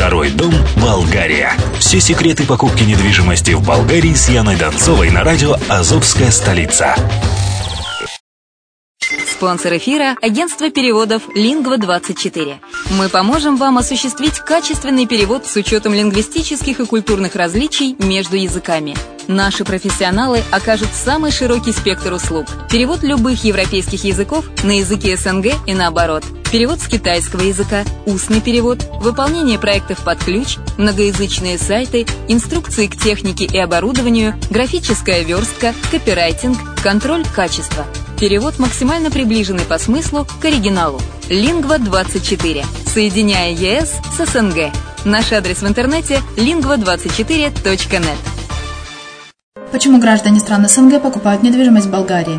Второй дом Болгария. Все секреты покупки недвижимости в Болгарии с Яной Донцовой на радио «Азовская столица». Спонсор эфира – агентство переводов «Лингва-24». Мы поможем вам осуществить качественный перевод с учетом лингвистических и культурных различий между языками. Наши профессионалы окажут самый широкий спектр услуг. Перевод любых европейских языков на языки СНГ и наоборот. Перевод с китайского языка, устный перевод, выполнение проектов под ключ, многоязычные сайты, инструкции к технике и оборудованию, графическая верстка, копирайтинг, контроль качества – Перевод максимально приближенный по смыслу к оригиналу. Лингва24. Соединяя ЕС с СНГ. Наш адрес в интернете lingva24.net. Почему граждане стран СНГ покупают недвижимость в Болгарии?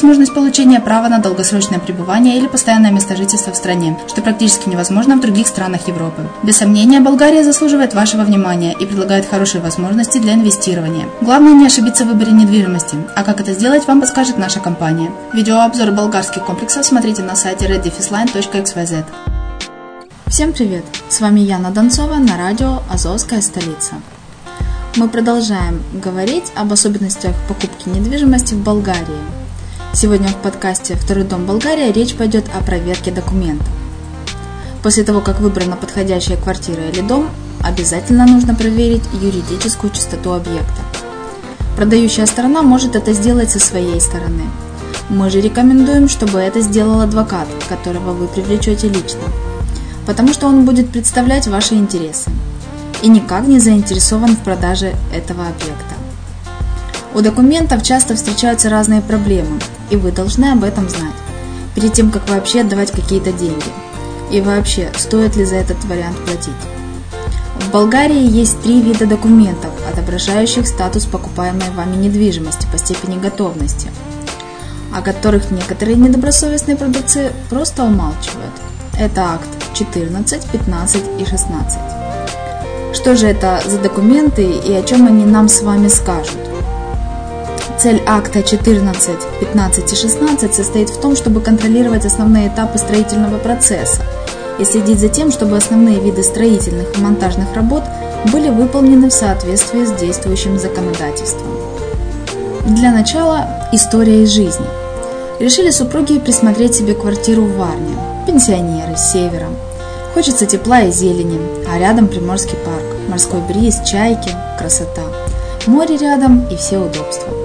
возможность получения права на долгосрочное пребывание или постоянное место жительства в стране, что практически невозможно в других странах Европы. Без сомнения, Болгария заслуживает вашего внимания и предлагает хорошие возможности для инвестирования. Главное не ошибиться в выборе недвижимости, а как это сделать, вам подскажет наша компания. Видеообзор болгарских комплексов смотрите на сайте reddefisline.xyz. Всем привет! С вами Яна Донцова на радио «Азовская столица». Мы продолжаем говорить об особенностях покупки недвижимости в Болгарии. Сегодня в подкасте «Второй дом Болгария» речь пойдет о проверке документов. После того, как выбрана подходящая квартира или дом, обязательно нужно проверить юридическую чистоту объекта. Продающая сторона может это сделать со своей стороны. Мы же рекомендуем, чтобы это сделал адвокат, которого вы привлечете лично, потому что он будет представлять ваши интересы и никак не заинтересован в продаже этого объекта. У документов часто встречаются разные проблемы, и вы должны об этом знать, перед тем, как вообще отдавать какие-то деньги. И вообще, стоит ли за этот вариант платить. В Болгарии есть три вида документов, отображающих статус покупаемой вами недвижимости по степени готовности, о которых некоторые недобросовестные продавцы просто умалчивают. Это акт 14, 15 и 16. Что же это за документы и о чем они нам с вами скажут? Цель акта 14, 15 и 16 состоит в том, чтобы контролировать основные этапы строительного процесса и следить за тем, чтобы основные виды строительных и монтажных работ были выполнены в соответствии с действующим законодательством. Для начала история из жизни. Решили супруги присмотреть себе квартиру в Варне. Пенсионеры с севера – Хочется тепла и зелени, а рядом Приморский парк, морской бриз, чайки, красота. Море рядом и все удобства.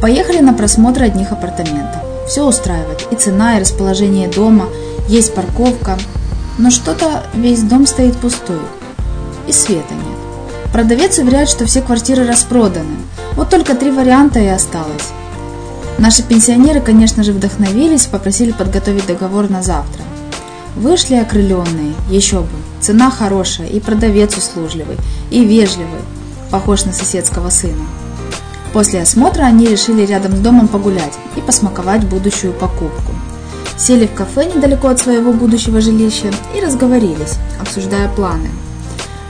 Поехали на просмотр одних апартаментов. Все устраивает, и цена, и расположение дома, есть парковка. Но что-то весь дом стоит пустой, и света нет. Продавец уверяет, что все квартиры распроданы. Вот только три варианта и осталось. Наши пенсионеры, конечно же, вдохновились попросили подготовить договор на завтра. Вышли окрыленные, еще бы. Цена хорошая, и продавец услужливый, и вежливый, похож на соседского сына. После осмотра они решили рядом с домом погулять и посмаковать будущую покупку. Сели в кафе недалеко от своего будущего жилища и разговорились, обсуждая планы.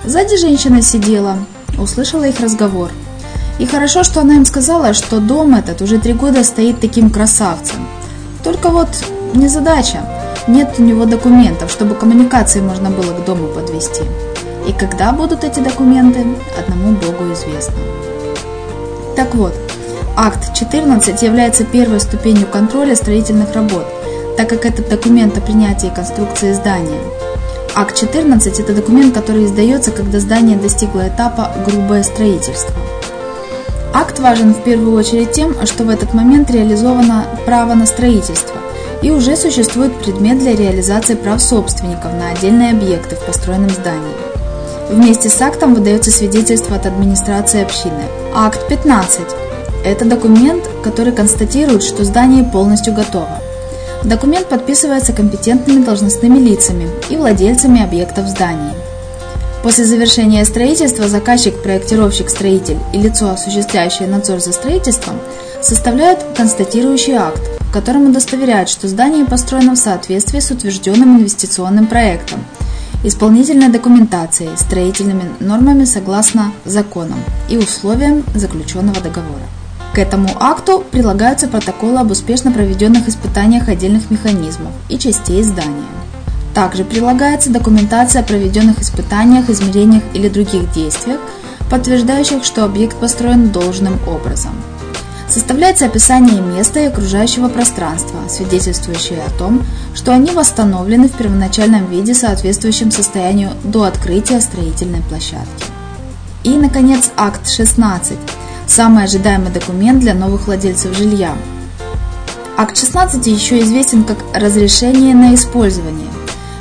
Сзади женщина сидела, услышала их разговор. И хорошо, что она им сказала, что дом этот уже три года стоит таким красавцем. Только вот незадача. Нет у него документов, чтобы коммуникации можно было к дому подвести. И когда будут эти документы, одному Богу известно. Так вот, акт 14 является первой ступенью контроля строительных работ, так как это документ о принятии конструкции здания. Акт 14 – это документ, который издается, когда здание достигло этапа «грубое строительство». Акт важен в первую очередь тем, что в этот момент реализовано право на строительство и уже существует предмет для реализации прав собственников на отдельные объекты в построенном здании. Вместе с актом выдается свидетельство от администрации общины. Акт 15 – это документ, который констатирует, что здание полностью готово. Документ подписывается компетентными должностными лицами и владельцами объектов зданий. После завершения строительства заказчик, проектировщик, строитель и лицо, осуществляющее надзор за строительством, составляют констатирующий акт, в котором удостоверяют, что здание построено в соответствии с утвержденным инвестиционным проектом, исполнительной документацией, строительными нормами согласно законам и условиям заключенного договора. К этому акту прилагаются протоколы об успешно проведенных испытаниях отдельных механизмов и частей здания. Также прилагается документация о проведенных испытаниях, измерениях или других действиях, подтверждающих, что объект построен должным образом. Составляется описание места и окружающего пространства, свидетельствующее о том, что они восстановлены в первоначальном виде, соответствующем состоянию до открытия строительной площадки. И, наконец, акт 16 – самый ожидаемый документ для новых владельцев жилья. Акт 16 еще известен как разрешение на использование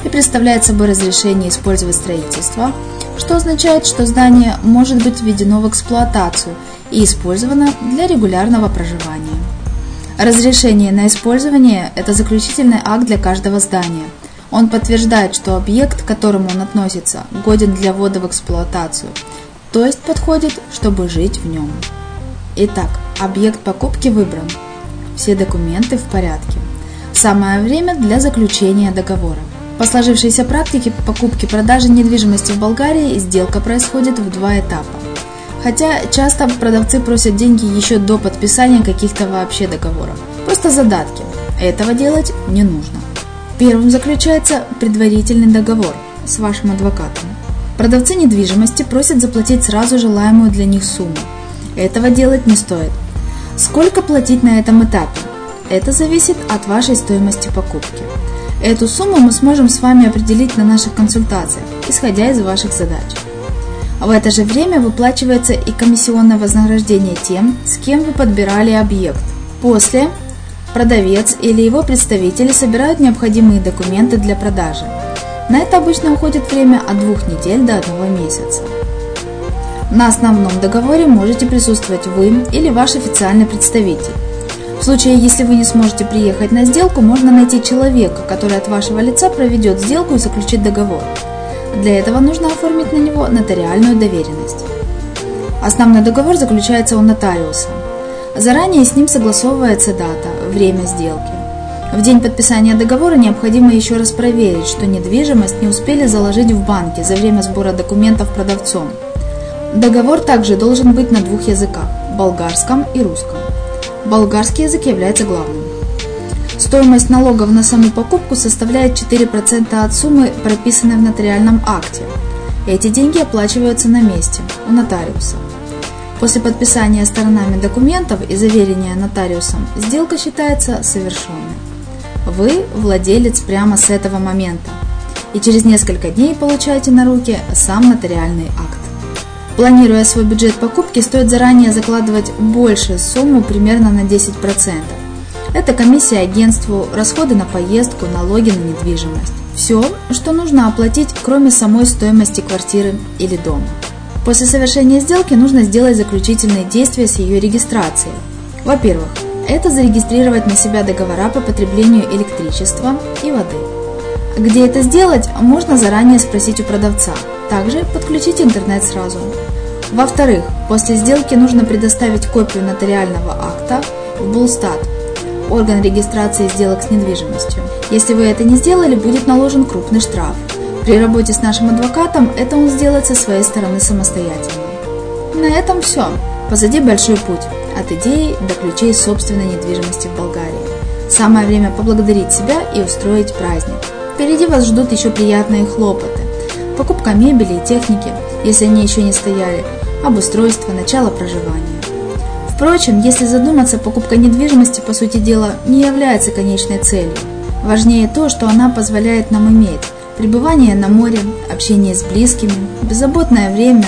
и представляет собой разрешение использовать строительство, что означает, что здание может быть введено в эксплуатацию и использовано для регулярного проживания. Разрешение на использование – это заключительный акт для каждого здания. Он подтверждает, что объект, к которому он относится, годен для ввода в эксплуатацию, то есть подходит, чтобы жить в нем. Итак, объект покупки выбран. Все документы в порядке. Самое время для заключения договора. По сложившейся практике покупки-продажи недвижимости в Болгарии сделка происходит в два этапа. Хотя часто продавцы просят деньги еще до подписания каких-то вообще договоров. Просто задатки. Этого делать не нужно. Первым заключается предварительный договор с вашим адвокатом. Продавцы недвижимости просят заплатить сразу желаемую для них сумму. Этого делать не стоит. Сколько платить на этом этапе? Это зависит от вашей стоимости покупки. Эту сумму мы сможем с вами определить на наших консультациях, исходя из ваших задач. В это же время выплачивается и комиссионное вознаграждение тем, с кем вы подбирали объект. После продавец или его представители собирают необходимые документы для продажи. На это обычно уходит время от двух недель до одного месяца. На основном договоре можете присутствовать вы или ваш официальный представитель. В случае, если вы не сможете приехать на сделку, можно найти человека, который от вашего лица проведет сделку и заключит договор. Для этого нужно оформить на него нотариальную доверенность. Основной договор заключается у нотариуса. Заранее с ним согласовывается дата, время сделки. В день подписания договора необходимо еще раз проверить, что недвижимость не успели заложить в банке за время сбора документов продавцом. Договор также должен быть на двух языках – болгарском и русском. Болгарский язык является главным. Стоимость налогов на саму покупку составляет 4% от суммы, прописанной в нотариальном акте. Эти деньги оплачиваются на месте, у нотариуса. После подписания сторонами документов и заверения нотариусом сделка считается совершенной. Вы владелец прямо с этого момента и через несколько дней получаете на руки сам нотариальный акт. Планируя свой бюджет покупки, стоит заранее закладывать большую сумму примерно на 10%. Это комиссия агентству, расходы на поездку, налоги на недвижимость. Все, что нужно оплатить, кроме самой стоимости квартиры или дома. После совершения сделки нужно сделать заключительные действия с ее регистрацией. Во-первых, это зарегистрировать на себя договора по потреблению электричества и воды. Где это сделать, можно заранее спросить у продавца. Также подключить интернет сразу. Во-вторых, после сделки нужно предоставить копию нотариального акта в Булстат, орган регистрации сделок с недвижимостью. Если вы это не сделали, будет наложен крупный штраф. При работе с нашим адвокатом это он сделает со своей стороны самостоятельно. На этом все. Позади большой путь. От идеи до ключей собственной недвижимости в Болгарии. Самое время поблагодарить себя и устроить праздник. Впереди вас ждут еще приятные хлопоты. Покупка мебели и техники, если они еще не стояли, обустройство, начало проживания. Впрочем, если задуматься, покупка недвижимости, по сути дела, не является конечной целью. Важнее то, что она позволяет нам иметь. Пребывание на море, общение с близкими, беззаботное время,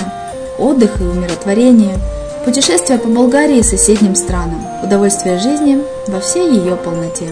отдых и умиротворение, путешествия по Болгарии и соседним странам, удовольствие жизни во всей ее полноте.